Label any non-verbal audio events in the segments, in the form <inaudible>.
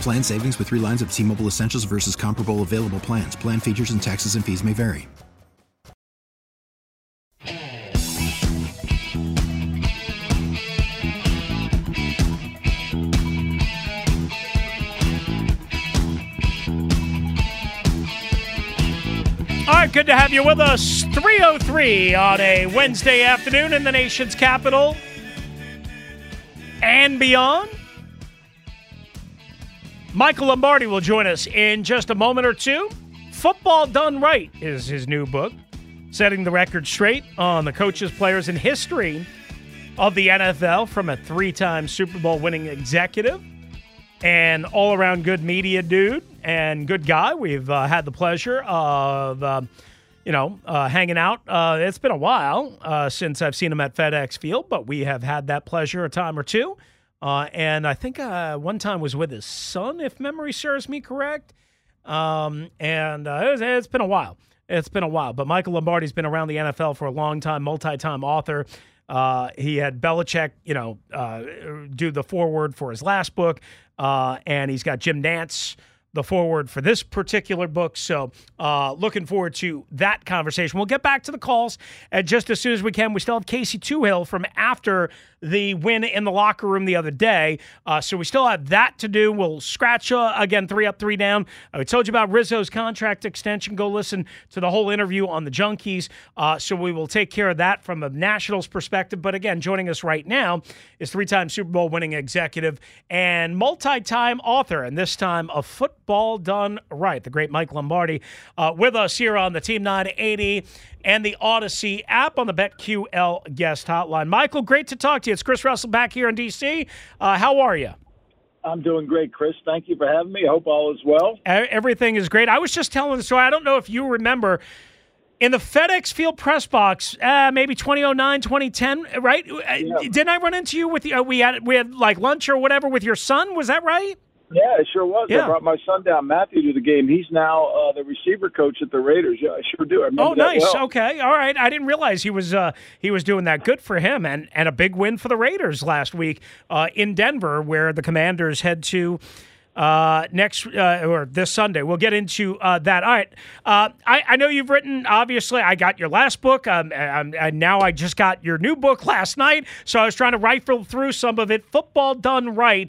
Plan savings with three lines of T Mobile Essentials versus comparable available plans. Plan features and taxes and fees may vary. All right, good to have you with us. 303 on a Wednesday afternoon in the nation's capital and beyond. Michael Lombardi will join us in just a moment or two. Football Done Right is his new book, setting the record straight on the coaches, players, and history of the NFL from a three time Super Bowl winning executive and all around good media dude and good guy. We've uh, had the pleasure of. Uh, you know, uh, hanging out. Uh, it's been a while uh, since I've seen him at FedEx Field, but we have had that pleasure a time or two. Uh, and I think uh, one time was with his son, if memory serves me correct. Um, and uh, it's, it's been a while. It's been a while. But Michael Lombardi's been around the NFL for a long time, multi-time author. Uh, he had Belichick, you know, uh, do the foreword for his last book, uh, and he's got Jim Nantz the foreword for this particular book. So, uh, looking forward to that conversation. We'll get back to the calls just as soon as we can. We still have Casey Toohill from after the win in the locker room the other day. Uh, so we still have that to do. We'll scratch uh, again, three up, three down. I told you about Rizzo's contract extension. Go listen to the whole interview on the Junkies. Uh, so we will take care of that from a Nationals perspective. But again, joining us right now is three time Super Bowl winning executive and multi time author, and this time of Football Done Right, the great Mike Lombardi, uh, with us here on the Team 980 and the Audacy app on the BetQL guest hotline. Michael, great to talk to you. It's Chris Russell back here in D.C. Uh, how are you? I'm doing great, Chris. Thank you for having me. I hope all is well. Everything is great. I was just telling the story. I don't know if you remember in the FedEx Field press box, uh, maybe 2009, 2010, right? Uh, yeah. Didn't I run into you with the, uh, we had we had like lunch or whatever with your son? Was that right? Yeah, it sure was. Yeah. I brought my son down, Matthew, to the game. He's now uh, the receiver coach at the Raiders. Yeah, I sure do. I oh, nice. Well. Okay, all right. I didn't realize he was uh, he was doing that. Good for him, and and a big win for the Raiders last week uh, in Denver, where the Commanders head to. Uh, next uh, or this Sunday. We'll get into uh, that. All right. Uh, I, I, know you've written, obviously, I got your last book, um, and, and, now I just got your new book last night. So I was trying to rifle through some of it. Football Done Right.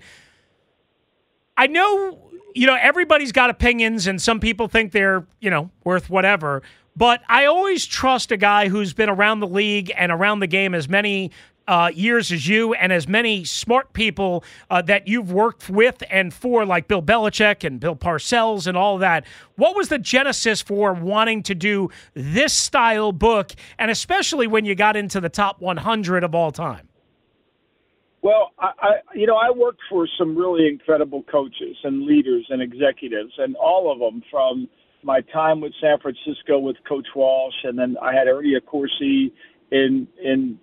I know you know, everybody's got opinions, and some people think they're, you know, worth whatever. But I always trust a guy who's been around the league and around the game as many uh, years as you and as many smart people uh, that you've worked with and for, like Bill Belichick and Bill Parcells and all that. What was the genesis for wanting to do this style book, and especially when you got into the top 100 of all time? Well, I, I, you know, I worked for some really incredible coaches and leaders and executives, and all of them from my time with San Francisco with Coach Walsh, and then I had Ernie Accorsi in in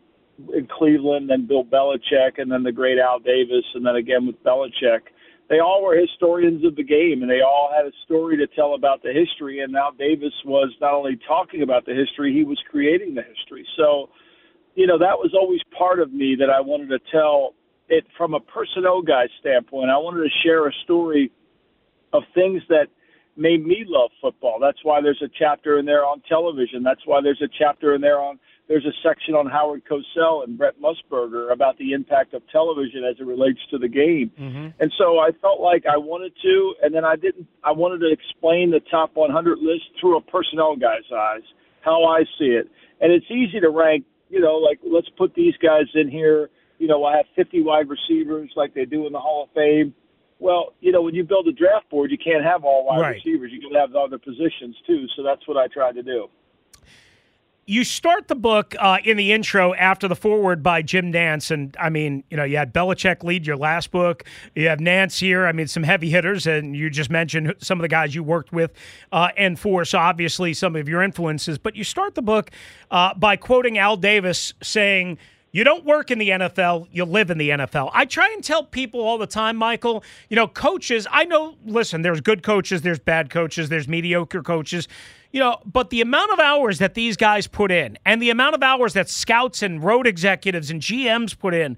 in Cleveland, then Bill Belichick, and then the great Al Davis, and then again with Belichick. They all were historians of the game, and they all had a story to tell about the history. And Al Davis was not only talking about the history, he was creating the history. So you know, that was always part of me that I wanted to tell it from a personnel guy standpoint. I wanted to share a story of things that made me love football. That's why there's a chapter in there on television. That's why there's a chapter in there on there's a section on Howard Cosell and Brent Musburger about the impact of television as it relates to the game. Mm-hmm. And so I felt like I wanted to, and then I didn't. I wanted to explain the top 100 list through a personnel guy's eyes, how I see it. And it's easy to rank, you know, like let's put these guys in here. You know, I have 50 wide receivers like they do in the Hall of Fame. Well, you know, when you build a draft board, you can't have all wide right. receivers. You can have other positions too. So that's what I tried to do you start the book uh, in the intro after the foreword by Jim Nantz, and I mean, you know, you had Belichick lead your last book. You have Nantz here. I mean, some heavy hitters, and you just mentioned some of the guys you worked with uh, and for. So obviously, some of your influences. But you start the book uh, by quoting Al Davis saying. You don't work in the NFL, you live in the NFL. I try and tell people all the time, Michael, you know, coaches, I know, listen, there's good coaches, there's bad coaches, there's mediocre coaches you know, but the amount of hours that these guys put in and the amount of hours that scouts and road executives and GMs put in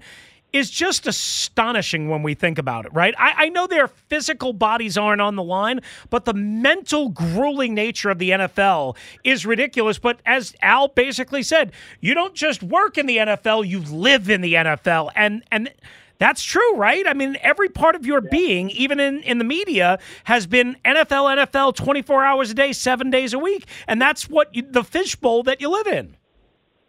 is just astonishing when we think about it, right? I, I, know their physical bodies aren't on the line, but the mental, grueling nature of the NFL is ridiculous. But as Al basically said, you don't just work in the NFL, you live in the NFL. And, and, that's true, right? I mean, every part of your yeah. being, even in, in the media, has been NFL, NFL 24 hours a day, seven days a week. And that's what you, the fishbowl that you live in.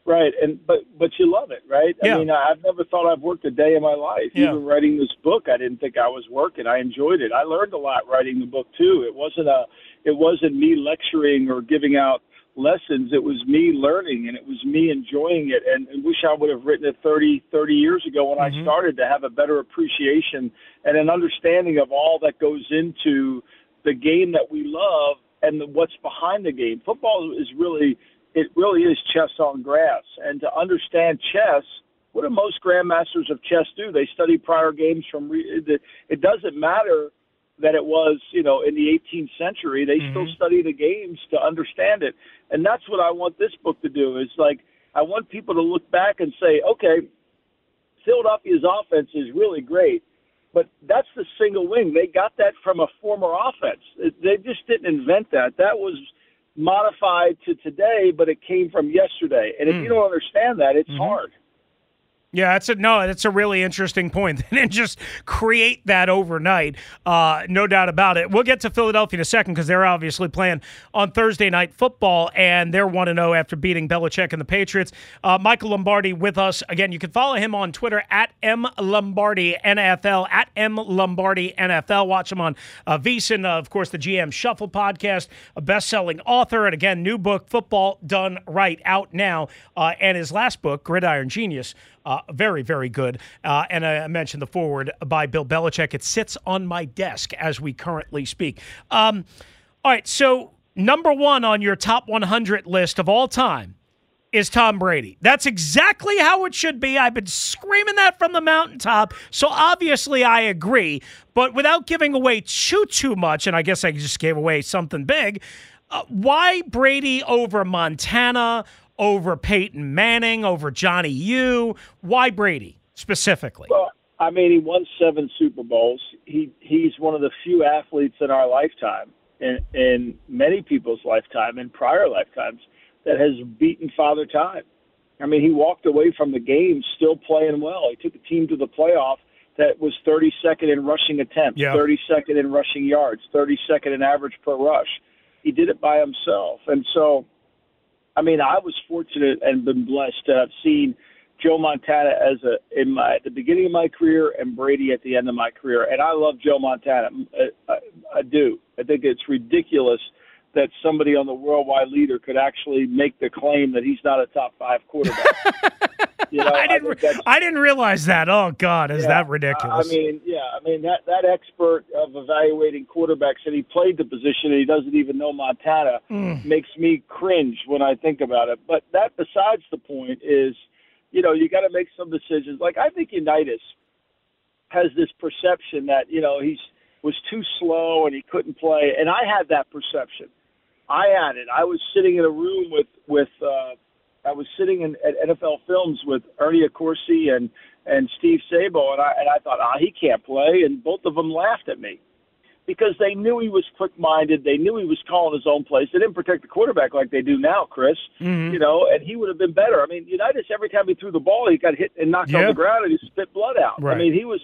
Right, and but but you love it, right? Yeah. I mean, I've never thought I've worked a day in my life. Yeah. Even writing this book, I didn't think I was working. I enjoyed it. I learned a lot writing the book too. It wasn't a, it wasn't me lecturing or giving out lessons. It was me learning and it was me enjoying it and, and wish I would have written it 30, 30 years ago when mm-hmm. I started to have a better appreciation and an understanding of all that goes into the game that we love and the, what's behind the game. Football is really, it really is chess on grass. And to understand chess, what do most grandmasters of chess do? They study prior games from, re- it doesn't matter that it was, you know, in the 18th century. They mm-hmm. still study the games to understand it. And that's what I want this book to do is like, I want people to look back and say, okay, Philadelphia's offense is really great, but that's the single wing. They got that from a former offense. They just didn't invent that. That was modified to today, but it came from yesterday. And if mm. you don't understand that, it's mm-hmm. hard. Yeah, that's a no. That's a really interesting point. <laughs> and just create that overnight, uh, no doubt about it. We'll get to Philadelphia in a second because they're obviously playing on Thursday night football, and they're one to zero after beating Belichick and the Patriots. Uh, Michael Lombardi with us again. You can follow him on Twitter at m lombardi nfl at m lombardi nfl. Watch him on uh, VSiN, uh, of course, the GM Shuffle podcast. A best-selling author, and again, new book, Football Done Right, out now, uh, and his last book, Gridiron Genius. Uh, very, very good. Uh, and I mentioned the foreword by Bill Belichick. It sits on my desk as we currently speak. Um, all right, so number one on your top 100 list of all time is Tom Brady. That's exactly how it should be. I've been screaming that from the mountaintop. So obviously I agree, but without giving away too too much and I guess I just gave away something big. Uh, why Brady over Montana over Peyton Manning, over Johnny U. Why Brady specifically? Well, I mean, he won seven Super Bowls. He he's one of the few athletes in our lifetime, in, in many people's lifetime, in prior lifetimes, that has beaten Father Time. I mean, he walked away from the game still playing well. He took a team to the playoff that was 32nd in rushing attempts, yeah. 32nd in rushing yards, 32nd in average per rush. He did it by himself, and so I mean, I was fortunate and been blessed to have seen Joe Montana as a in my at the beginning of my career and Brady at the end of my career, and I love Joe Montana. Mm, I, I, I do. I think it's ridiculous that somebody on the worldwide leader could actually make the claim that he's not a top five quarterback. <laughs> <laughs> You know, I didn't. I, I, didn't realize that. Oh God, is yeah, that ridiculous? I mean, yeah. I mean that that expert of evaluating quarterbacks and he played the position and he doesn't even know Montana mm. makes me cringe when I think about it. But that besides the point is, you know, you got to make some decisions. Like I think Unitas has this perception that you know he's was too slow and he couldn't play, and I had that perception. I had it. I was sitting in a room with with. uh I was sitting in at NFL Films with Ernie Accorsi and and Steve Sabol, and I and I thought, ah, he can't play, and both of them laughed at me. because they knew he was quick-minded. They knew he was calling his own plays. They didn't protect the quarterback like they do now, Chris. Mm-hmm. You know, and he would have been better. I mean, Unitas every time he threw the ball, he got hit and knocked Yeah. on the ground, and he spit blood out. Right. I mean, he was,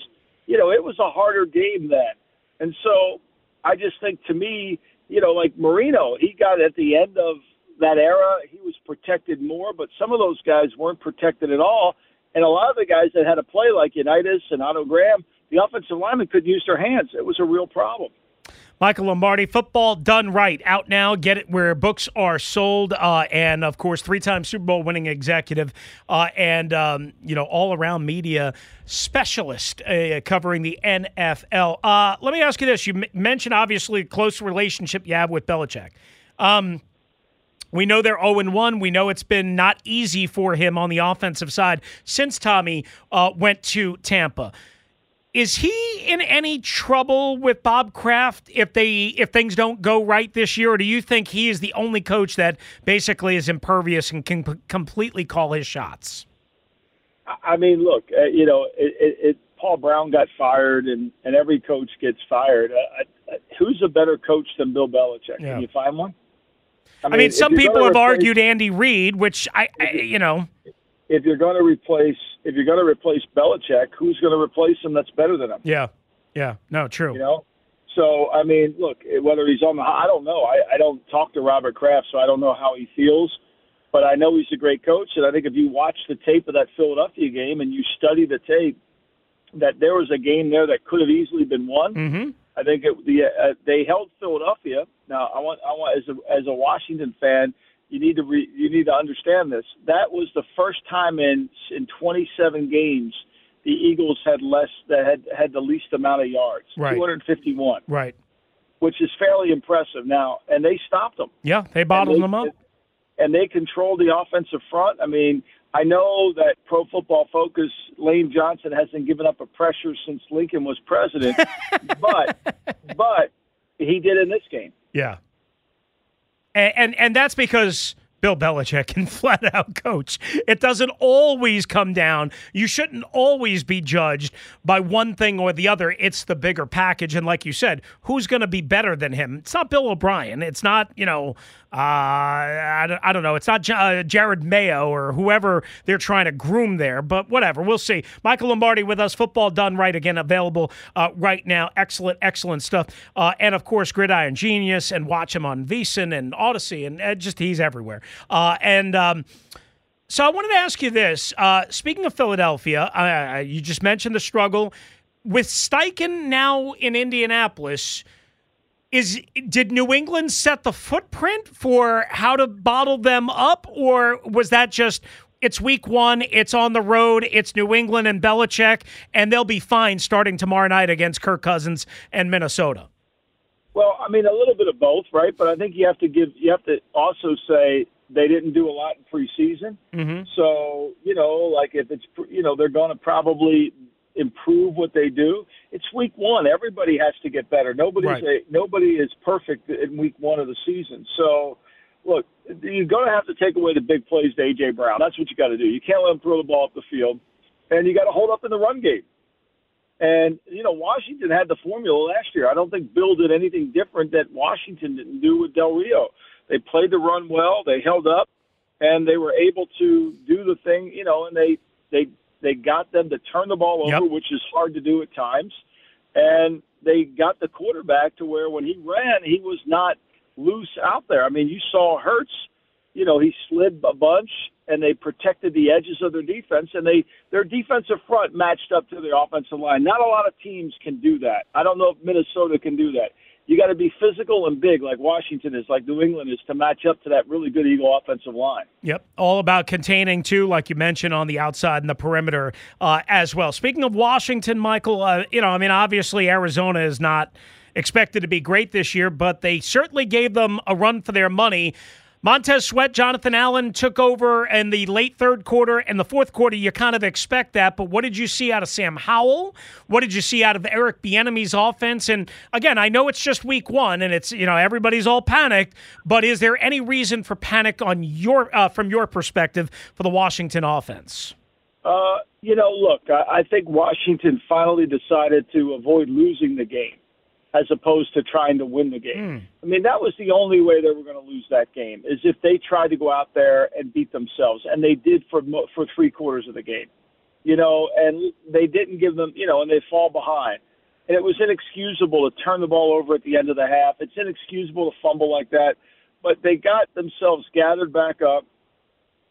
you know, it was a harder game then. And so I just think to me, you know, like Marino, he got at the end of that era, he was protected more, but some of those guys weren't protected at all. And a lot of the guys that had to play like Unitas and Otto Graham, the offensive linemen couldn't use their hands. It was a real problem. Michael Lombardi, football done right, out now. Get it where books are sold, uh, and of course, three-time Super Bowl winning executive uh, and um, you know all-around media specialist uh, covering the NFL. Uh, let me ask you this: You m- mentioned obviously close relationship you have with Belichick. Um, we know they're 0 1. We know it's been not easy for him on the offensive side since Tommy uh, went to Tampa. Is he in any trouble with Bob Kraft if they if things don't go right this year, or do you think he is the only coach that basically is impervious and can p- completely call his shots? I mean, look, uh, you know, it, it, it, Paul Brown got fired, and, and every coach gets fired. Uh, uh, who's a better coach than Bill Belichick? Yeah. Can you find one? I mean, if some people have replace- argued Andy Reid, which I, I you know, If you're going to replace, if you're going to replace Belichick, who's going to replace him that's better than him? yeah, yeah, no, true. You know. So I mean, look, whether he's on the, I don't know. I, I don't talk to Robert Kraft, so I don't know how he feels. But I know he's a great coach, and I think if you watch the tape of that Philadelphia game and you study the tape, that there was a game there that could have easily been won. Mm-hmm. I think it, the uh, they held Philadelphia. Now, I want I want as a as a Washington fan, you need to re, you need to understand this. That was the first time in in 27 games the Eagles had less that had had the least amount of yards, Right. 251, Right. which is fairly impressive. Now, and they stopped them Yeah, they bottled they, them up. and they controlled the offensive front. I mean, I know that Pro Football Focus Lane Johnson hasn't given up a pressure since Lincoln was president, <laughs> but but he did in this game. Yeah. And, and and that's because Bill Belichick can <laughs> flat out coach. It doesn't always come down. You shouldn't always be judged by one thing or the other. It's the bigger package. And like you said, who's going to be better than him? It's not Bill O'Brien. It's not, you know, uh, I, don't, I don't know. It's not Ja- uh, Jerod Mayo or whoever they're trying to groom there, but whatever. We'll see. Michael Lombardi with us. Football done right again, available uh, right now. Excellent, excellent stuff. Uh, and of course, Gridiron Genius, and watch him on VSiN and Audacy, and uh, just he's everywhere. And um, so I wanted to ask you this. Speaking of Philadelphia, you just mentioned the struggle with Steichen now in Indianapolis. Is did New England set the footprint for how to bottle them up, or was that just it's week one, it's on the road, it's New England and Belichick, and they'll be fine starting tomorrow night against Kirk Cousins and Minnesota? Well, I mean, a little bit of both, right? But I think you have to give, you have to also say they didn't do a lot in preseason. Mm-hmm. So, you know, like if it's, you know, they're going to probably improve what they do. It's week one. Everybody has to get better. Nobody's Right. a, nobody is perfect in week one of the season. So, look, you're going to have to take away the big plays to AJ Brown. That's what you got to do. You can't let him throw the ball up the field, and you got to hold up in the run game. And you know, Washington had the formula last year. I don't think Bill did anything different that Washington didn't do with Del Rio. They played the run well. They held up, and they were able to do the thing. You know, and they they they got them to turn the ball over, Yep. which is hard to do at times. And they got the quarterback to where when he ran, he was not loose out there. I mean, you saw Hurts. You know, he slid a bunch, and they protected the edges of their defense, and they their defensive front matched up to their offensive line. Not a lot of teams can do that. I don't know if Minnesota can do that. You got to be physical and big, like Washington is, like New England is, to match up to that really good Eagle offensive line. Yep. All about containing, too, like you mentioned, on the outside and the perimeter uh, as well. Speaking of Washington, Michael, uh, you know, I mean, obviously Arizona is not expected to be great this year, but they certainly gave them a run for their money. Montez Sweat, Jonathan Allen took over in the late third quarter and the fourth quarter. You kind of expect that, but what did you see out of Sam Howell? What did you see out of Eric Bieniemy's offense? And again, I know it's just week one, and it's you know everybody's all panicked, but is there any reason for panic on your uh, from your perspective for the Washington offense? Uh, you know, look, I, I think Washington finally decided to avoid losing the game. As opposed to trying to win the game. Mm. I mean, that was the only way they were going to lose that game is if they tried to go out there and beat themselves, and they did for mo- for three quarters of the game. You know, and they didn't give them, you know, and they fall behind. And it was inexcusable to turn the ball over at the end of the half. It's inexcusable to fumble like that. But they got themselves gathered back up,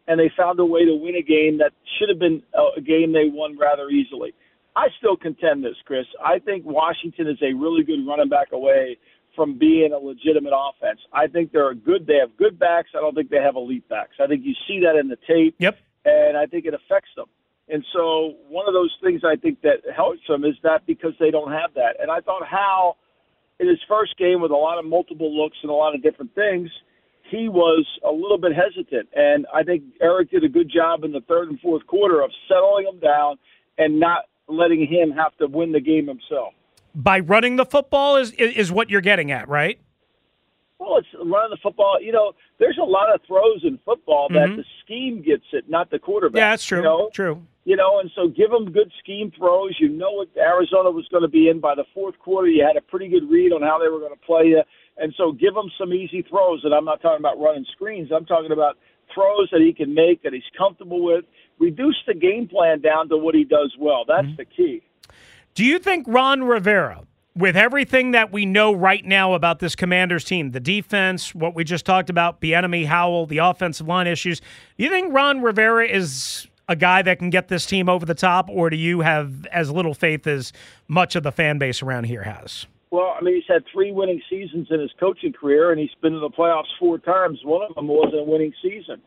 and they found a way to win a game that should have been a game they won rather easily. I still contend this, Chris. I think Washington is a really good running back away from being a legitimate offense. I think they're a good. They have good backs. I don't think they have elite backs. I think you see that in the tape. Yep. And I think it affects them. And so one of those things I think that helps them is that because they don't have that. And I thought Howell, in his first game with a lot of multiple looks and a lot of different things, he was a little bit hesitant. And I think Eric did a good job in the third and fourth quarter of settling him down and not letting him have to win the game himself. By running the football is is what you're getting at, right? Well, it's running the football. You know, there's a lot of throws in football that Mhm. the scheme gets it, not the quarterback. Yeah, that's true. You know? True. You know, and so give them good scheme throws. You know what Arizona was going to be in by the fourth quarter. You had a pretty good read on how they were going to play you, and so give him some easy throws. And I'm not talking about running screens. I'm talking about throws that he can make that he's comfortable with. Reduce the game plan down to what he does well. That's Mm-hmm. the key. Do you think Ron Rivera, with everything that we know right now about this Commanders team, the defense, what we just talked about, Bieniemy Howell, the offensive line issues, do you think Ron Rivera is a guy that can get this team over the top, or do you have as little faith as much of the fan base around here has? Well, I mean, he's had three winning seasons in his coaching career, and he's been in the playoffs four times. One of them wasn't a winning season.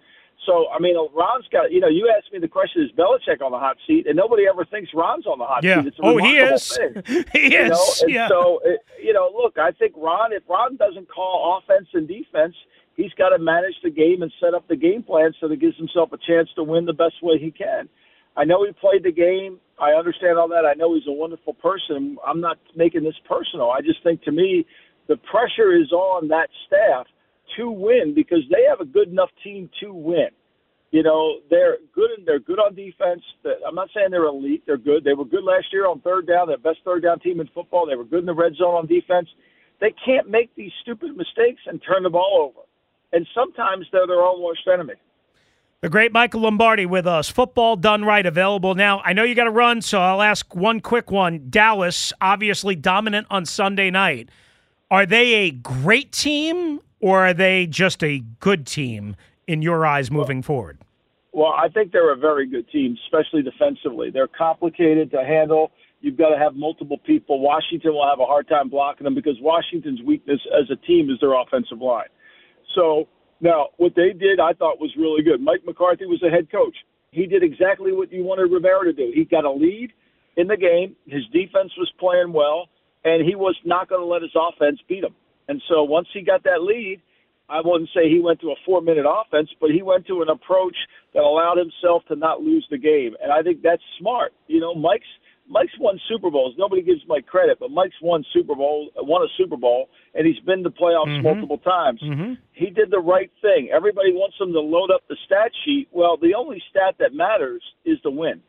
So, I mean, Ron's got, you know, you asked me the question, is Belichick on the hot seat? And nobody ever thinks Ron's on the hot Yeah. seat. It's a Oh, he is. Thing, <laughs> he you know? is. And yeah. so, it, you know, look, I think Ron, if Ron doesn't call offense and defense, he's got to manage the game and set up the game plan so that he gives himself a chance to win the best way he can. I know he played the game. I understand all that. I know he's a wonderful person. I'm not making this personal. I just think to me, the pressure is on that staff to win because they have a good enough team to win. You know, they're good and they're good on defense. I'm not saying they're elite. They're good. They were good last year on third down. They're the best third down team in football. They were good in the red zone on defense. They can't make these stupid mistakes and turn the ball over. And sometimes they're their own worst enemy. The great Michael Lombardi with us. Football done right, available now. I know you got to run, so I'll ask one quick one. Dallas, obviously dominant on Sunday night. Are they a great team or are they just a good team in your eyes moving forward? Well, I think they're a very good team, especially defensively. They're complicated to handle. You've got to have multiple people. Washington will have a hard time blocking them because Washington's weakness as a team is their offensive line. So now, what they did, I thought was really good. Mike McCarthy was the head coach. He did exactly what you wanted Rivera to do. He got a lead in the game. His defense was playing well, and he was not going to let his offense beat him. And so once he got that lead, I wouldn't say he went to a four minute offense, but he went to an approach that allowed himself to not lose the game. And I think that's smart. You know, Mike's Mike's won Super Bowls. Nobody gives Mike credit, but Mike's won Super Bowl, won a Super Bowl, and he's been to playoffs Mhm. multiple times. Mm-hmm. He did the right thing. Everybody wants him to load up the stat sheet. Well, the only stat that matters is the win.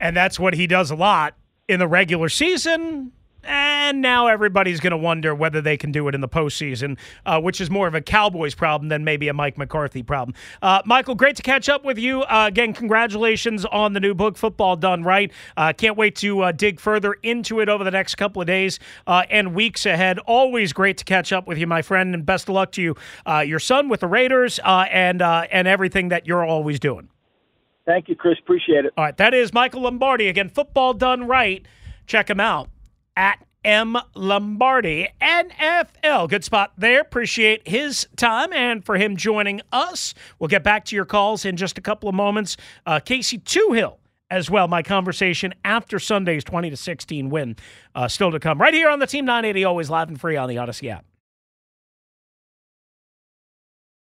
And that's what he does a lot in the regular season. And now everybody's going to wonder whether they can do it in the postseason, uh, which is more of a Cowboys problem than maybe a Mike McCarthy problem. Uh, Michael, great to catch up with you. Uh, again, congratulations on the new book, Football Done Right. Uh, can't wait to uh, dig further into it over the next couple of days uh, and weeks ahead. Always great to catch up with you, my friend, and best of luck to you, uh, your son with the Raiders, uh, and uh, and everything that you're always doing. Thank you, Chris. Appreciate it. All right, that is Michael Lombardi. Again, football done right. Check him out at M Lombardi NFL. Good spot there. Appreciate his time and for him joining us. We'll get back to your calls in just a couple of moments. Uh, Casey Toohill as well. My conversation after Sunday's 20 to 16 win uh, still to come. Right here on the Team 980, always live and free on the Audacy app.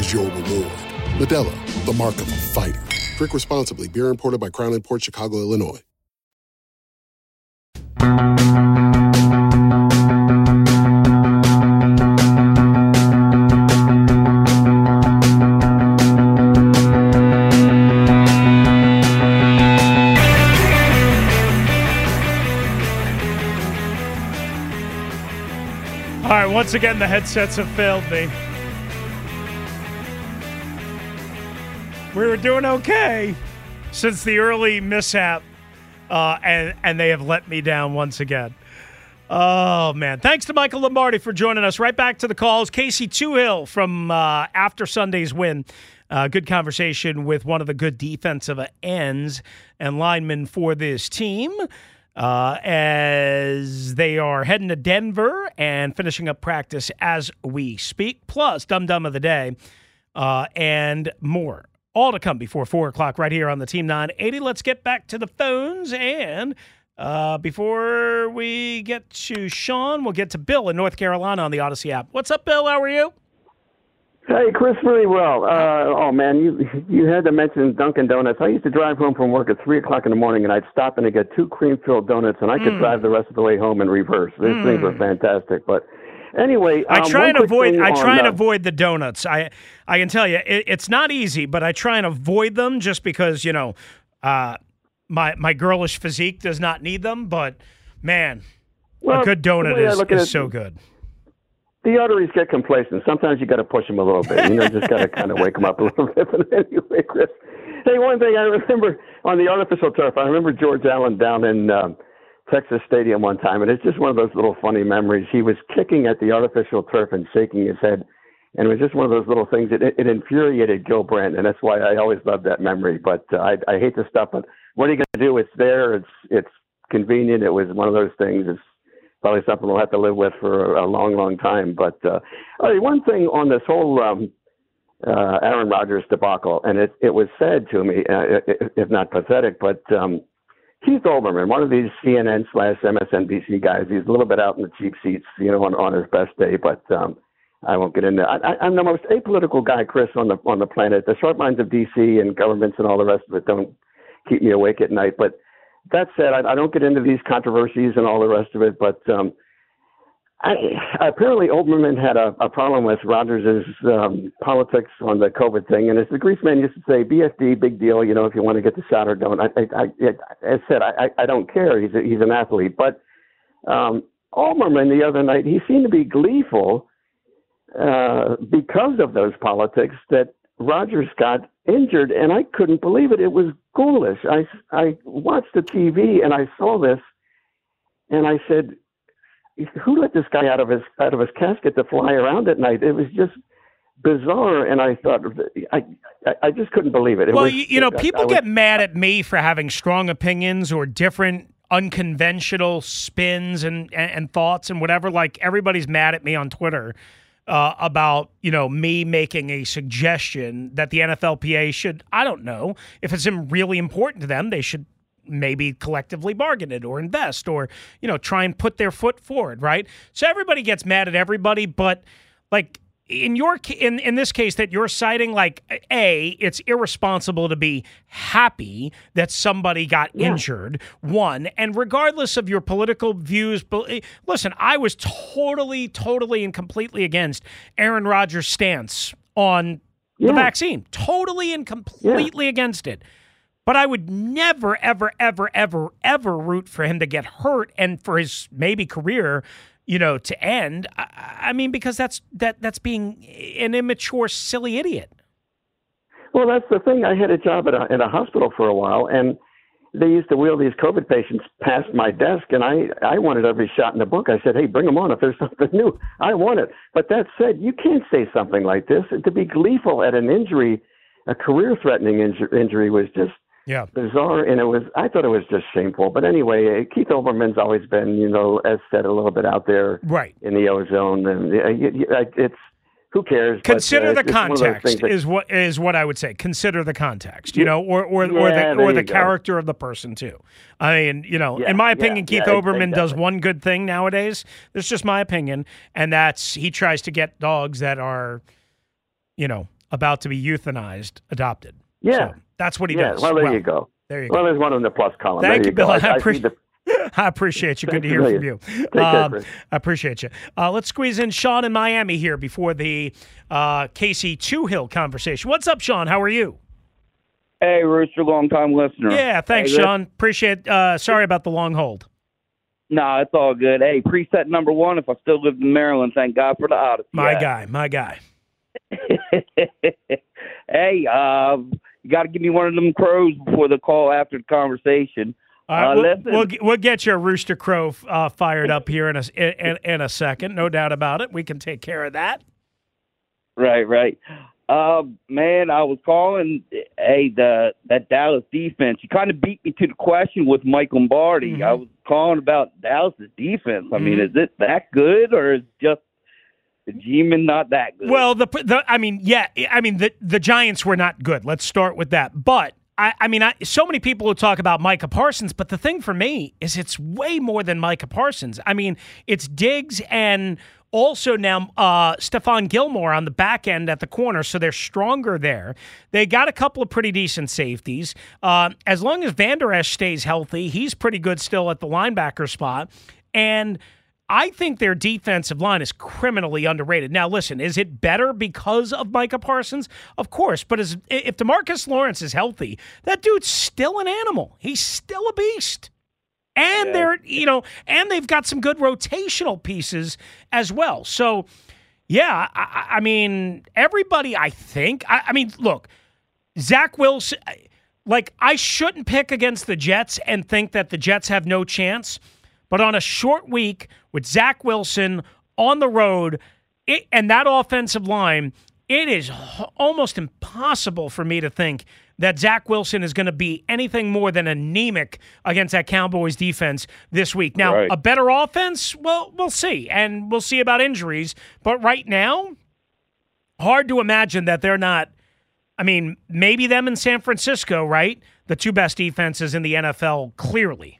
is your reward. Modelo, the mark of a fighter. Drink responsibly. Beer imported by Crown Port Chicago, Illinois. All right, once again, the headsets have failed me. We were doing okay since the early mishap, uh, and and they have let me down once again. Oh man! Thanks to Michael Lombardi for joining us. Right back to the calls. Casey Toohill from uh, after Sunday's win. Uh, good conversation with one of the good defensive ends and linemen for this team uh, as they are heading to Denver and finishing up practice as we speak. Plus, Dum Dum of the Day uh, and more. All to come before 4 o'clock right here on the Team 980. Let's get back to the phones. And uh, before we get to Sean, we'll get to Bill in North Carolina on the Audacy app. What's up, Bill? How are you? Hey, Chris, really well. Uh, oh man, you you had to mention Dunkin' Donuts. I used to drive home from work at three o'clock in the morning, and I'd stop to get two cream-filled donuts, and I could Mm. drive the rest of the way home in reverse. These things were fantastic. But anyway, I um, try one and avoid. I try and avoid the donuts. I I can tell you it, it's not easy, but I try and avoid them just because you know uh, my my girlish physique does not need them. But man, Well, a good donut is, is it- so good. the arteries get complacent. Sometimes you got to push them a little bit. You know, just got to kind of wake them up a little bit. <laughs> But anyway, Chris, hey, one thing I remember on the artificial turf, I remember George Allen down in um, Texas Stadium one time, and it's just one of those little funny memories. He was kicking at the artificial turf and shaking his head, and it was just one of those little things. It, it infuriated Gil Brandt, and that's why I always loved that memory. But uh, I, I hate to stop it. What are you going to do? It's there. It's it's convenient. It was one of those things. It's probably something we'll have to live with for a long, long time. But uh, one thing on this whole um, uh, Aaron Rodgers debacle, and it, it was said to me, uh, if not pathetic, but um, Keith Olbermann, one of these CNN slash MSNBC guys, he's a little bit out in the cheap seats, you know, on, on his best day, but um, I won't get into. I, I'm the most apolitical guy, Chris, on the on the planet. The short minds of DC and governments and all the rest of it don't keep me awake at night, but that said, I, I don't get into these controversies and all the rest of it. But um, I, apparently, Olbermann had a, a problem with Rodgers' um, politics on the COVID thing, and as the grease man used to say, BFD, big deal. You know, if you want to get the shot or don't. I, I, I, as said, I, I don't care. He's a, he's an athlete, but um, the other night, he seemed to be gleeful uh, because of those politics that Rodgers got injured, and I couldn't believe it. It was ghoulish. I, I watched the TV and I saw this, and I said, "Who let this guy out of his out of his casket to fly around at night?" It was just bizarre, and I thought, I I, I just couldn't believe it. it Well, was, you, know, I- I people was- get mad at me for having strong opinions or different unconventional spins and, and, and thoughts and whatever. Like everybody's mad at me on Twitter uh, about you know me making a suggestion that the NFLPA should I don't know if it's really important to them they should maybe collectively bargain it or invest or you know try and put their foot forward right so everybody gets mad at everybody but like in your in in this case that you're citing like a it's irresponsible to be happy that somebody got yeah. injured one and regardless of your political views eh, listen I was totally totally and completely against Aaron Rodgers stance on yeah. the vaccine totally and completely yeah. against it but I would never, ever, ever, ever, ever root for him to get hurt and for his maybe career you know, to end. I, I mean, because that's that that's being an immature, silly idiot. Well, that's the thing. I had a job at a, at a hospital for a while, and they used to wheel these COVID patients past my desk, and I I wanted every shot in the book. I said, "Hey, bring them on if there's <laughs> something new. I want it." But that said, you can't say something like this. To be gleeful at an injury, a career-threatening inju- injury, was just yeah. bizarre, and it was. I thought it was just shameful. But anyway, Keith Olbermann's always been, you know, as said, a little bit out there, right, in the ozone, and it's who cares? Consider but, uh, the context is what is what I would say. Consider the context, you know, or or, yeah, or the or the character of the person too. I mean, you know, yeah, in my opinion, yeah, Keith Olbermann exactly. does one good thing nowadays. That's just my opinion, and that's he tries to get dogs that are, you know, about to be euthanized adopted. Yeah. So that's what he yeah, does. Well, there well, you go. There you go. Well, there's one in the plus column. Thank there you, you Bill. Go. I, I, appreciate, the, <laughs> I appreciate you. Good to hear from you. Um, I appreciate you. Uh, let's squeeze in Sean in Miami here before the uh, Casey Toohill conversation. What's up, Sean? How are you? Hey, Rooster, long time listener. Yeah, thanks, hey, Sean. Appreciate. Uh, sorry about the long hold. No, nah, it's all good. Hey, preset number one. If I still lived in Maryland, thank God for the Audacy. My guy, my guy. <laughs> hey, uh, you got to give me one of them crows before the call after the conversation. All right, uh, we'll, we'll, we'll, get your rooster crow uh, fired up here in a in, in, a second, no doubt about it. We can take care of that. Right, right. Uh, man, I was calling. Hey, the that Dallas defense. You kind of beat me to the question with Mike Lombardi. Mm-hmm. I was calling about Dallas's defense. I mm-hmm. mean, is it that good or is just the G-men not that good. Well, the the I mean, yeah, I mean the the Giants were not good. Let's start with that. But I, I mean, I, so many people who talk about Micah Parsons, but the thing for me is it's way more than Micah Parsons. I mean, it's Diggs and also now uh, Stephon Gilmore on the back end at the corner, so they're stronger there. They got a couple of pretty decent safeties. Uh, as long as Vander Esch stays healthy, he's pretty good still at the linebacker spot. And – I think their defensive line is criminally underrated. Now, listen, is it better because of Micah Parsons? Of course, but as, if Demarcus Lawrence is healthy, that dude's still an animal. He's still a beast. And yeah. they're, you know, and they've got some good rotational pieces as well. So, yeah, I, I mean, everybody, I think, I, I mean, look, Zach Wilson, like, I shouldn't pick against the Jets and think that the Jets have no chance but on a short week with Zach Wilson on the road it, and that offensive line, it is almost impossible for me to think that Zach Wilson is going to be anything more than anemic against that Cowboys defense this week. Now, right. a better offense, well, we'll see. And we'll see about injuries. But right now, hard to imagine that they're not. I mean, maybe them in San Francisco, right? The two best defenses in the NFL, clearly.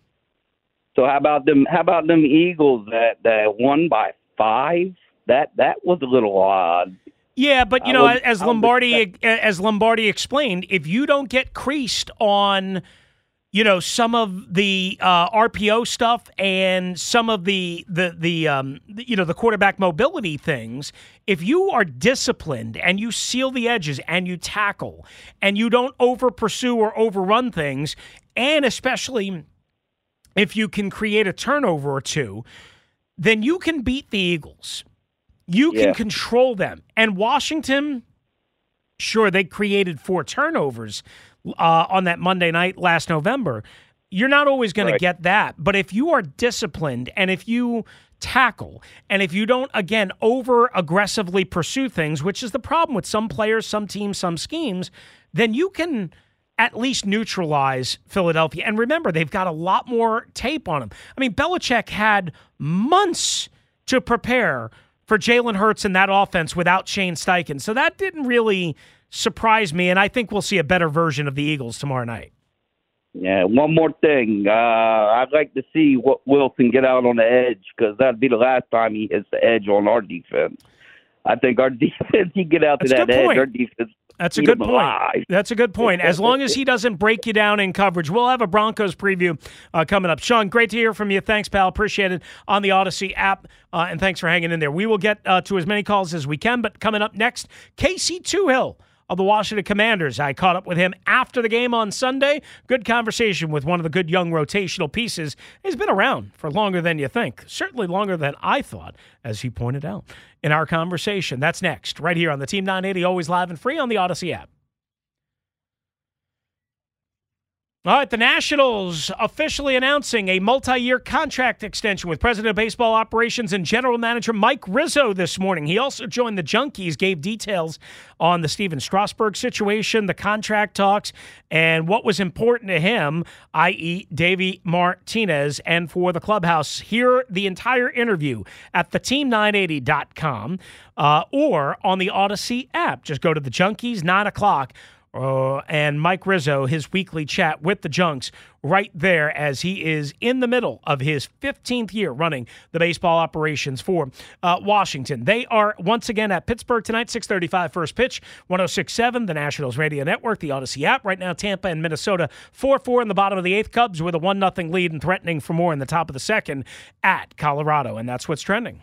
So how about them? How about them Eagles that that won by five? That that was a little odd. Yeah, but you know, was, as Lombardi as Lombardi explained, if you don't get creased on, you know, some of the uh, RPO stuff and some of the the the um, you know the quarterback mobility things, if you are disciplined and you seal the edges and you tackle and you don't over pursue or overrun things, and especially if you can create a turnover or two, then you can beat the Eagles. You can control them. And Washington, sure, they created four turnovers uh, on that Monday night last November. You're not always going right. to get that. But if you are disciplined and if you tackle and if you don't, again, over aggressively pursue things, which is the problem with some players, some teams, some schemes, then you can at least neutralize Philadelphia. And remember, they've got a lot more tape on them. I mean, Belichick had months to prepare for Jalen Hurts in that offense without Shane Steichen. So that didn't really surprise me, and I think we'll see a better version of the Eagles tomorrow night. Yeah, one more thing. Uh, I'd like to see what Wilson get out on the edge because that'd be the last time he hits the edge on our defense. I think our <laughs> defense, he get out to That's that edge, point. our defense. That's a good point. Alive. That's a good point. As long as he <laughs> doesn't break you down in coverage, we'll have a Broncos preview uh, coming up. Sean, great to hear from you. Thanks, pal. Appreciate it on the Audacy app, uh, and thanks for hanging in there. We will get uh, to as many calls as we can, but coming up next, Casey Toohill of the Washington Commanders. I caught up with him after the game on Sunday. Good conversation with one of the good young rotational pieces. He's been around for longer than you think, certainly longer than I thought, as he pointed out in our conversation. That's next, right here on the Team 980, always live and free on the Audacy app. All right, the Nationals officially announcing a multi year contract extension with President of Baseball Operations and General Manager Mike Rizzo this morning. He also joined the Junkies, gave details on the Stephen Strasburg situation, the contract talks, and what was important to him, i.e., Davey Martinez, and for the clubhouse. Hear the entire interview at theteam980.com uh, or on the Audacy app. Just go to the Junkies, 9 o'clock uh, and Mike Rizzo, his weekly chat with the Junks, right there as he is in the middle of his 15th year running the baseball operations for uh, Washington. They are once again at Pittsburgh tonight, 6:35 first pitch, 106.7, the Nationals Radio Network, the Audacy app. Right now, Tampa and Minnesota 4-4 in the bottom of the eighth. Cubs with a one nothing lead and threatening for more in the top of the second at Colorado, and that's what's trending.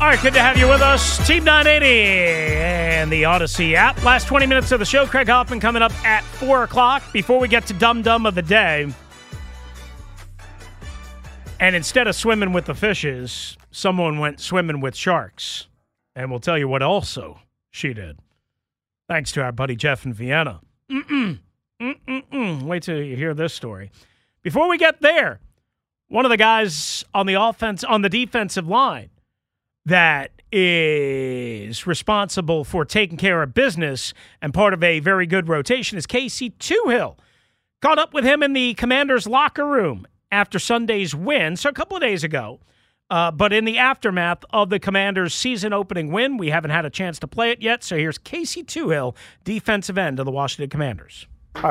All right, good to have you with us. Team 980 and the Audacy app. Last 20 minutes of the show. Craig Hoffman coming up at 4 o'clock. Before we get to Dum Dum of the Day, and instead of swimming with the fishes, someone went swimming with sharks. And we'll tell you what also she did. Thanks to our buddy Jeff in Vienna. Mm-mm. Mm-mm-mm. Wait till you hear this story. Before we get there, one of the guys on the offense, on the defensive line, that is responsible for taking care of business and part of a very good rotation is Casey Toohill. Caught up with him in the commander's locker room after Sunday's win, so a couple of days ago. Uh, but in the aftermath of the Commanders' season opening win, we haven't had a chance to play it yet. So here's Casey Toohill, defensive end of the Washington Commanders.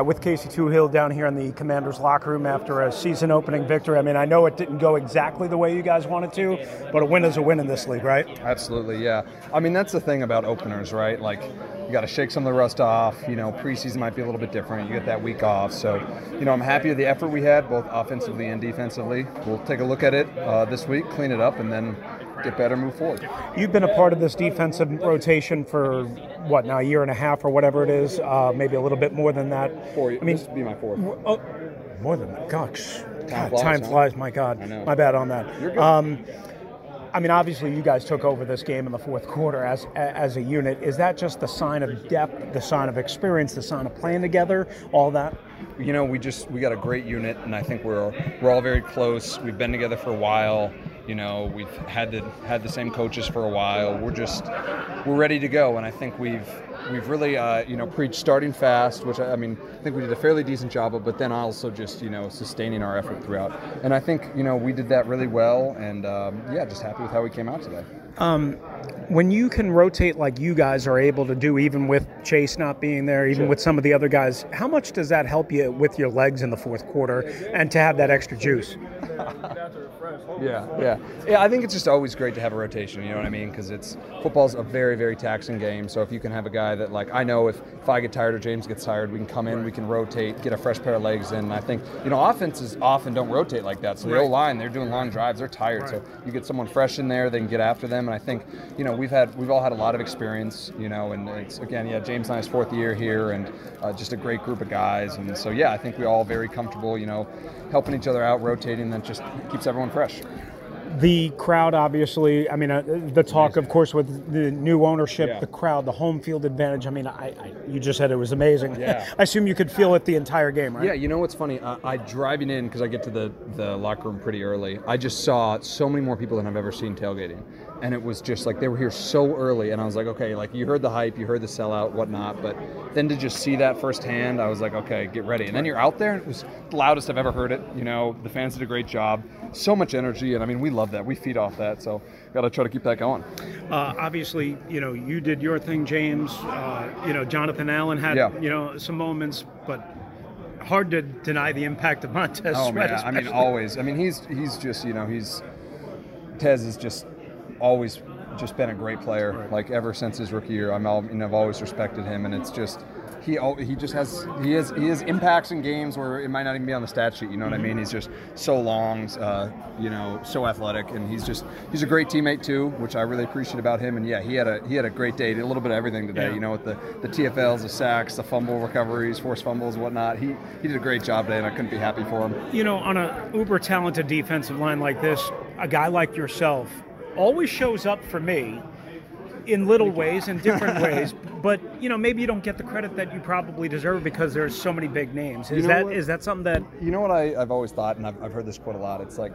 With Casey Toohill down here in the Commanders' locker room after a season opening victory. I mean, I know it didn't go exactly the way you guys wanted to, but a win is a win in this league, right? Absolutely, yeah. I mean, that's the thing about openers, right? Like, you got to shake some of the rust off. You know, preseason might be a little bit different. You get that week off. So, you know, I'm happy with the effort we had, both offensively and defensively. We'll take a look at it uh, this week, clean it up, and then get better, move forward. You've been a part of this defensive rotation for what now, a year and a half or whatever it is, uh, maybe a little bit more than that. Four. I mean, this would be my fourth. Oh, more than that. Gosh, Time God, flies, time flies. My God, my bad on that. You're good. Um, I mean, obviously, you guys took over this game in the fourth quarter as as a unit. Is that just the sign of depth, the sign of experience, the sign of playing together, all that? you know, we just we got a great unit, and I think we're we're all very close. We've been together for a while. You know, we've had the had the same coaches for a while. We're just we're ready to go, and I think we've we've really uh, you know preached starting fast, which I, I mean I think we did a fairly decent job of, but then also just you know sustaining our effort throughout. And I think you know we did that really well, and um, yeah, just happy with how we came out today. Um, when you can rotate like you guys are able to do, even with Chase not being there, even Sure. with some of the other guys, how much does that help you with your legs in the fourth quarter and to have that extra juice? <laughs> Yeah, yeah, yeah. I think it's just always great to have a rotation. You know what I mean? Because it's football's a very, very taxing game. So if you can have a guy that, like, I know if, if I get tired or James gets tired, we can come in, we can rotate, get a fresh pair of legs in. I think you know offenses often don't rotate like that. So the Right. O line, they're doing long drives, they're tired. So you get someone fresh in there, they can get after them. And I think you know we've had we've all had a lot of experience. You know, and it's again, yeah, James and I's fourth year here, and uh, just a great group of guys. And so yeah, I think we all very comfortable. You know, helping each other out, rotating, that just keeps everyone fresh. The crowd, obviously, I mean, uh, the talk, of course, with the new ownership, Yeah. the crowd, the home field advantage. I mean, I, I you just said it was amazing. Yeah. <laughs> I assume you could feel it the entire game, right? Yeah, you know what's funny? I, I driving in because I get to the the locker room pretty early. I just saw so many more people than I've ever seen tailgating, and it was just like they were here so early, and I was like, okay, like you heard the hype, you heard the sellout, whatnot, but then to just see that firsthand, I was like, okay, get ready. And then you're out there, and it was the loudest I've ever heard it. You know, the fans did a great job, so much energy, and I mean, we love that. We feed off that, so got to try to keep that going. Uh, obviously, you know, you did your thing, James. Uh, you know, Jonathan Allen had, Yeah. you know, some moments, but hard to deny the impact of Montez Oh man, I mean <laughs> always. I mean he's he's just you know he's Tez is just always just been a great player. Like ever since his rookie year, I'm all you know I've always respected him, and it's just he he just has he has he has impacts in games where it might not even be on the stat sheet. You know what I mean? He's just so long, uh, you know, so athletic, and he's just he's a great teammate too, which I really appreciate about him. And yeah, he had a he had a great day. Did a little bit of everything today. Yeah. You know, with the the TFLs, the sacks, the fumble recoveries, forced fumbles, whatnot. He he did a great job today, and I couldn't be happy for him. you know, on a uber talented defensive line like this, a guy like yourself always shows up for me in little ways, in <laughs> different ways. But you know, maybe you don't get the credit that you probably deserve because there's so many big names. Is You know that what? is that something that You know what I, I've always thought, and I've, I've heard this quote a lot. It's like,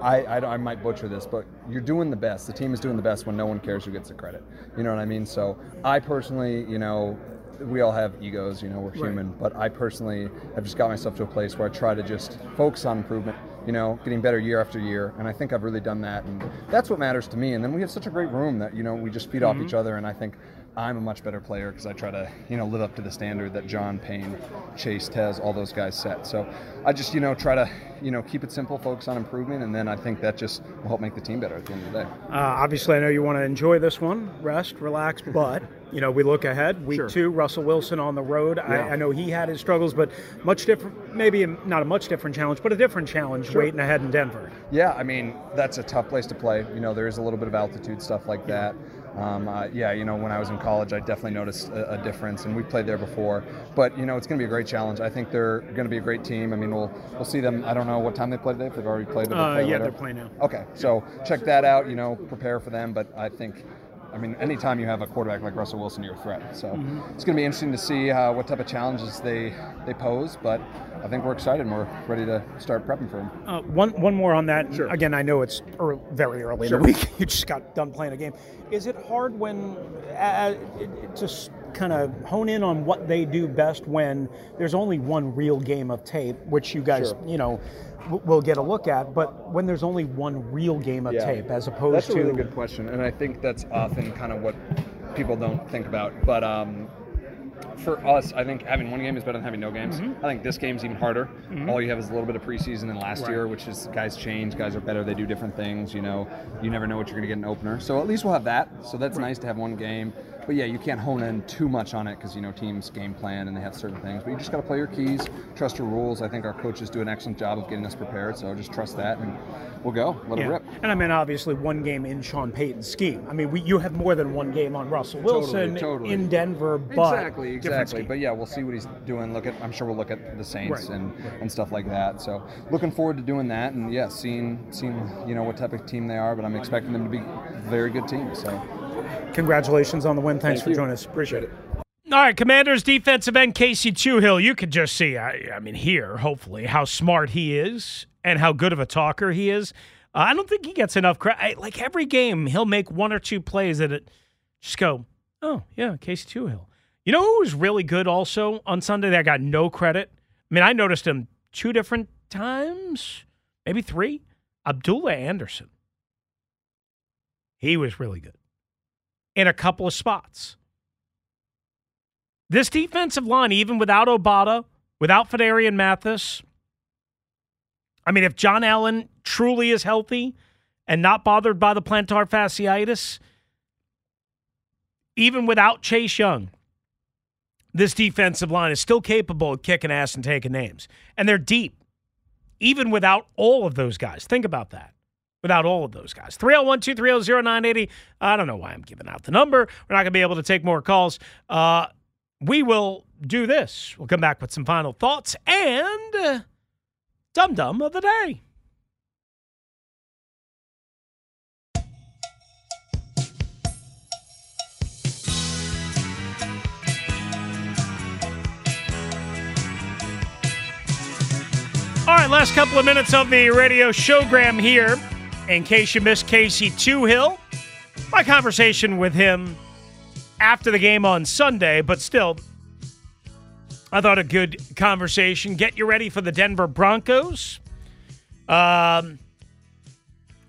I, I, I might butcher this, but you're doing the best. The team is doing the best when no one cares who gets the credit. You know what I mean? So I personally, you know, we all have egos. You know, we're Right. human. But I personally have just got myself to a place where I try to just focus on improvement. You know, getting better year after year, and I think I've really done that, and that's what matters to me. And then we have such a great room that you know we just feed off each mm-hmm. other, and I think I'm a much better player because I try to, you know, live up to the standard that John Payne, Chase, Tez, all those guys set. So I just, you know, try to, you know, keep it simple, focus on improvement, and then I think that just will help make the team better at the end of the day. Uh, obviously, I know you want to enjoy this one, rest, relax, <laughs> but you know we look ahead. Week Sure. two, Russell Wilson on the road. Yeah. I, I know he had his struggles, but much different. Maybe not a much different challenge, but a different challenge Sure. waiting ahead in Denver. Yeah, I mean that's a tough place to play. You know, there is a little bit of altitude stuff like that. Um, uh, yeah, you know, when I was in college, I definitely noticed a, a difference, and we played there before. But you know, it's going to be a great challenge. I think they're going to be a great team. I mean, we'll we'll see them. I don't know what time they play today. If they've already played, Uh, play yeah, later. they're playing now. Okay, so check that out. You know, prepare for them. But I think, I mean, anytime you have a quarterback like Russell Wilson, you're a threat. So Mm-hmm. it's going to be interesting to see uh, what type of challenges they they pose. But I think we're excited and we're ready to start prepping for them. Uh, one one more on that. Sure. Again, I know it's ear very early Sure. in the week. <laughs> You just got done playing a game. Is it hard when uh, it- it just kind of hone in on what they do best when there's only one real game of tape, which you guys, Sure. you know, w- will get a look at, but when there's only one real game of Yeah. tape as opposed That's a to really good question, and I think that's often kind of what people don't think about. But um, for us, I think having one game is better than having no games. I think this game's even harder. All you have is a little bit of preseason than last Right. year, which is guys change, guys are better, they do different things. You know, you never know what you're going to get in an opener. So at least we'll have that. So that's nice to have one game. But yeah, you can't hone in too much on it because you know teams game plan and they have certain things. But you just got to play your keys, trust your rules. I think our coaches do an excellent job of getting us prepared. So just trust that, and we'll go. Let it rip. And I mean, obviously, one game in Sean Payton's scheme. I mean, we, you have more than one game on Russell Wilson Totally, totally. in Denver, but exactly, exactly. But yeah, we'll see what he's doing. Look at, I'm sure we'll look at the Saints Right, and, and stuff like that. So looking forward to doing that, and yeah, seeing seeing you know what type of team they are. But I'm expecting them to be a very good team. So Congratulations on the win. Thanks Thank for you. joining us. Appreciate it. All right, Commanders defensive end Casey Toohill. You could just see, I, I mean, here, hopefully, how smart he is and how good of a talker he is. Uh, I don't think he gets enough credit. Like every game, he'll make one or two plays that it just go, oh, yeah, Casey Toohill. You know who was really good also on Sunday that got no credit? I mean, I noticed him two different times, maybe three. Abdullah Anderson. He was really good in a couple of spots. This defensive line, even without Obada, without Phidarian Mathis, I mean, if John Allen truly is healthy and not bothered by the plantar fasciitis, even without Chase Young, this defensive line is still capable of kicking ass and taking names. And they're deep, even without all of those guys. Think about that. Without all of those guys. 301 230 0980. I don't know why I'm giving out the number. We're not going to be able to take more calls. Uh, we will do this. We'll come back with some final thoughts and uh, Dum Dum of the Day. All right, last couple of minutes of the radio showgram here. In case you missed Casey Toohill, my conversation with him after the game on Sunday, but still, I thought a good conversation. Get you ready for the Denver Broncos. Um,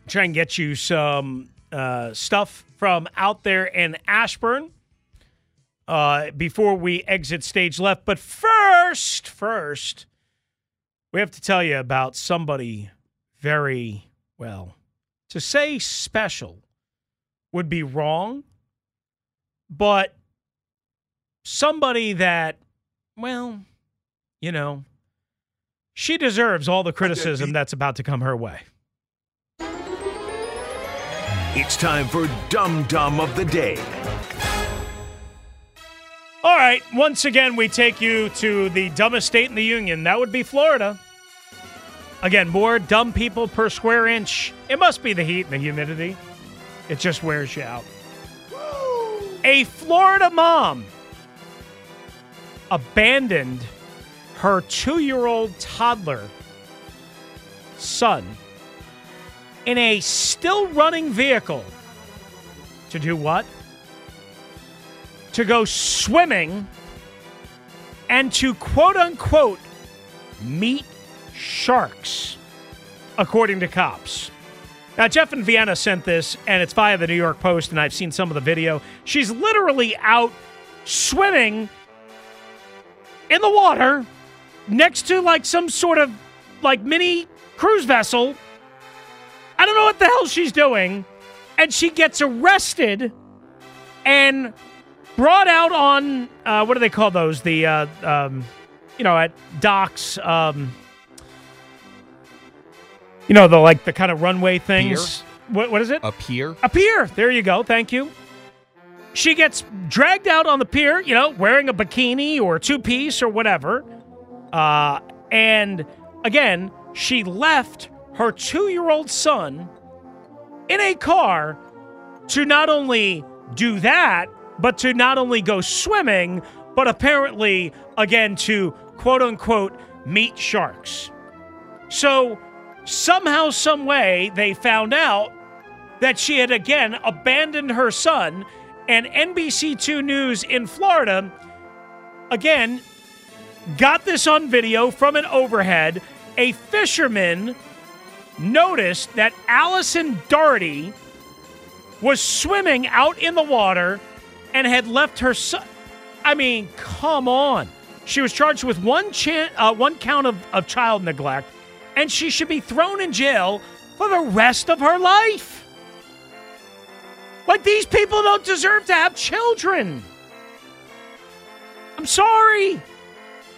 try and get you some uh, stuff from out there in Ashburn uh, before we exit stage left. But first, first, we have to tell you about somebody very, well, to say special would be wrong, but somebody that, well, you know, she deserves all the criticism that's about to come her way. It's time for Dum Dum of the Day. All right, once again, we take you to the dumbest state in the union. That would be Florida. Again, more dumb people per square inch. It must be the heat and the humidity. It just wears you out. A Florida mom abandoned her two year old toddler son in a still running vehicle to do what? To go swimming and to quote unquote meet sharks, according to cops. Now, Jeff and Vienna sent this, and it's via the New York Post, and I've seen some of the video. She's literally out swimming in the water next to like some sort of like mini cruise vessel. I don't know what the hell she's doing. And she gets arrested and brought out on uh, what do they call those? The uh, um, you know at docks. Um, you know the like the kind of runway things. What what is it? A pier. A pier. There you go. Thank you. She gets dragged out on the pier, you know, wearing a bikini or a two piece or whatever. Uh, and again, she left her two year old son in a car to not only do that, but to not only go swimming, but apparently, again, to quote unquote meet sharks. So somehow, some way, they found out that she had again abandoned her son, and NBC2 News in Florida again got this on video from an overhead. A fisherman noticed that Allison Darty was swimming out in the water and had left her son. I mean, come on. She was charged with one, chan- uh, one count of, of child neglect, and she should be thrown in jail for the rest of her life. Like, these people don't deserve to have children. I'm sorry.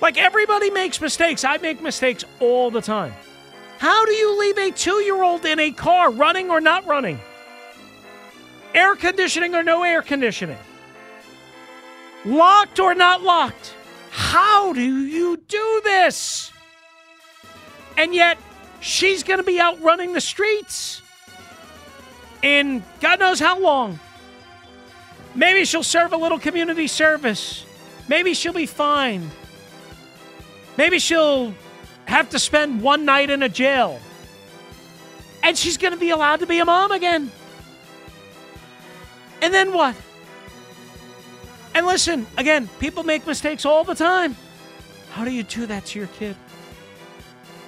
Like, everybody makes mistakes. I make mistakes all the time. How do you leave a two year old in a car running or not running? Air conditioning or no air conditioning? Locked or not locked? How do you do this? And yet, she's going to be out running the streets in God knows how long. Maybe she'll serve a little community service. Maybe she'll be fined. Maybe she'll have to spend one night in a jail. And she's going to be allowed to be a mom again. And then what? And listen, again, people make mistakes all the time. How do you do that to your kid?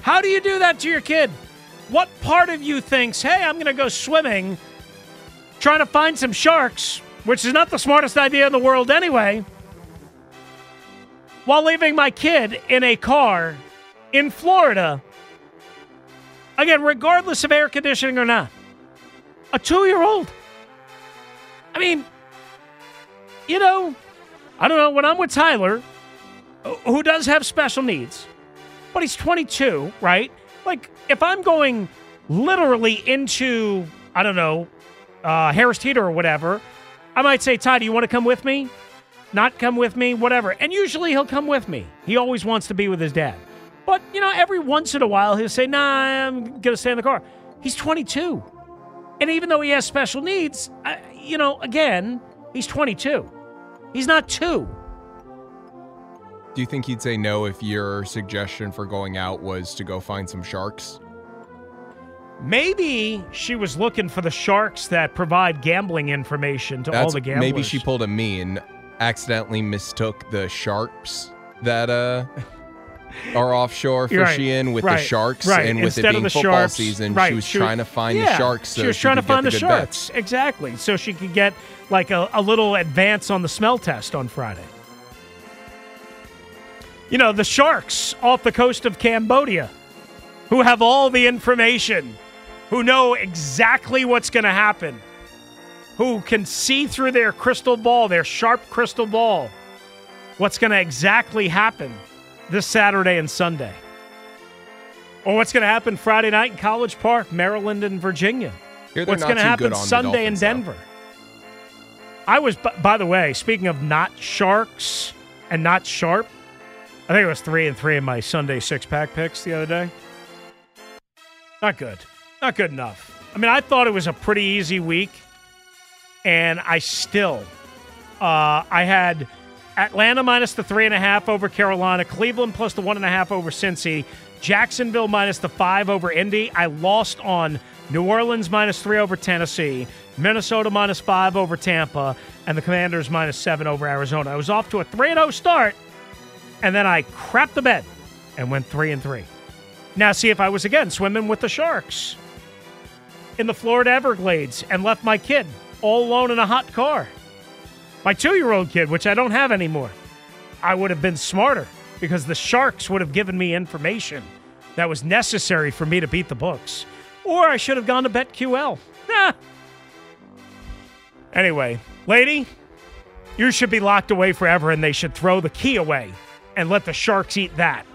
How do you do that to your kid? What part of you thinks, hey, I'm going to go swimming, trying to find some sharks, which is not the smartest idea in the world anyway, while leaving my kid in a car in Florida Again, regardless of air conditioning or not. A two year old. I mean, you know, I don't know. When I'm with Tyler, who does have special needs, but he's 22, right? Like, if I'm going literally into, I don't know, uh, Harris Teeter or whatever, I might say, Ty, do you want to come with me? Not come with me, whatever. And usually he'll come with me. He always wants to be with his dad. But, you know, every once in a while he'll say, nah, I'm going to stay in the car. He's 22. And even though he has special needs, I, you know, again, he's 22. He's not two. Do you think he'd say no if your suggestion for going out was to go find some sharks? Maybe she was looking for the sharks that provide gambling information to all the gamblers. Maybe she pulled a me and accidentally mistook the sharks that uh are offshore fishing right, with right, the sharks right. and with Instead it being the football sharks, season right, she was she trying to find yeah, the sharks so she was trying to find the, good sharks bets. exactly so she could get like a, a little advance on the smell test on friday you know the sharks off the coast of cambodia who have all the information who know exactly what's going to happen who can see through their crystal ball their sharp crystal ball what's going to exactly happen this saturday and sunday or what's going to happen Friday night in College Park, Maryland and Virginia? Here What's going to happen Sunday in Dolphins, though. Denver? I was, by the way, speaking of not sharks and not sharp, I think it was three and three in my Sunday six pack picks the other day. Not good. Not good enough. I mean, I thought it was a pretty easy week, and I still, uh, I had Atlanta minus the three and a half over Carolina, Cleveland plus the one and a half over Cincy, Jacksonville minus the five over Indy. I lost on New Orleans minus three over Tennessee, Minnesota minus five over Tampa, and the Commanders minus seven over Arizona. I was off to a 3 and 0 start, and then I crapped the bed and went 3 and 3. Now, see if I was again swimming with the Sharks in the Florida Everglades and left my kid all alone in a hot car. My two year old kid, which I don't have anymore. I would have been smarter because the Sharks would have given me information that was necessary for me to beat the books. Or I should have gone to BetQL. Nah. Anyway, lady, you should be locked away forever and they should throw the key away and let the Sharks eat that.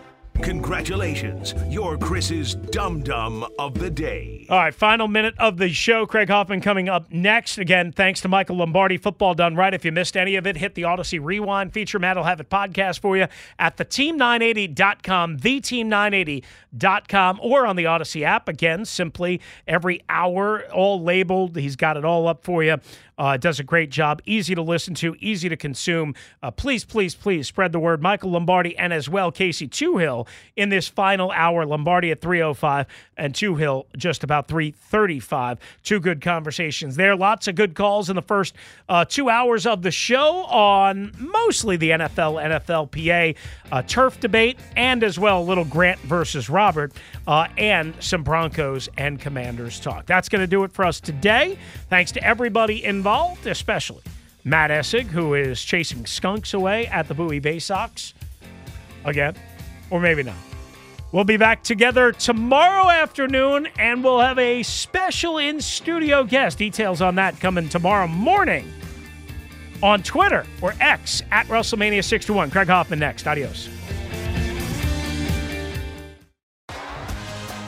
Congratulations, you're Chris's Dum Dum of the Day. All right, final minute of the show. Craig Hoffman coming up next. Again, thanks to Michael Lombardi. Football done right. If you missed any of it, hit the Audacy Rewind feature. Matt will have it podcast for you at theteam980.com, theteam980.com, or on the Audacy app. Again, simply every hour, all labeled. He's got it all up for you. Uh, does a great job. Easy to listen to, easy to consume. Uh, please, please, please spread the word. Michael Lombardi and as well Casey Toohill in this final hour. Lombardi at 305 and Toohill just about 335. Two good conversations there. Lots of good calls in the first uh, two hours of the show on mostly the NFL, NFLPA uh, turf debate, and as well a little Grant versus Robert, uh, and some Broncos and Commanders talk. That's going to do it for us today. Thanks to everybody involved, especially Matt Essig, who is chasing skunks away at the Bowie Baysox again, or maybe not. We'll be back together tomorrow afternoon, and we'll have a special in studio guest. Details on that coming tomorrow morning on Twitter or X at Russellmania 61. Craig Hoffman next. Adios.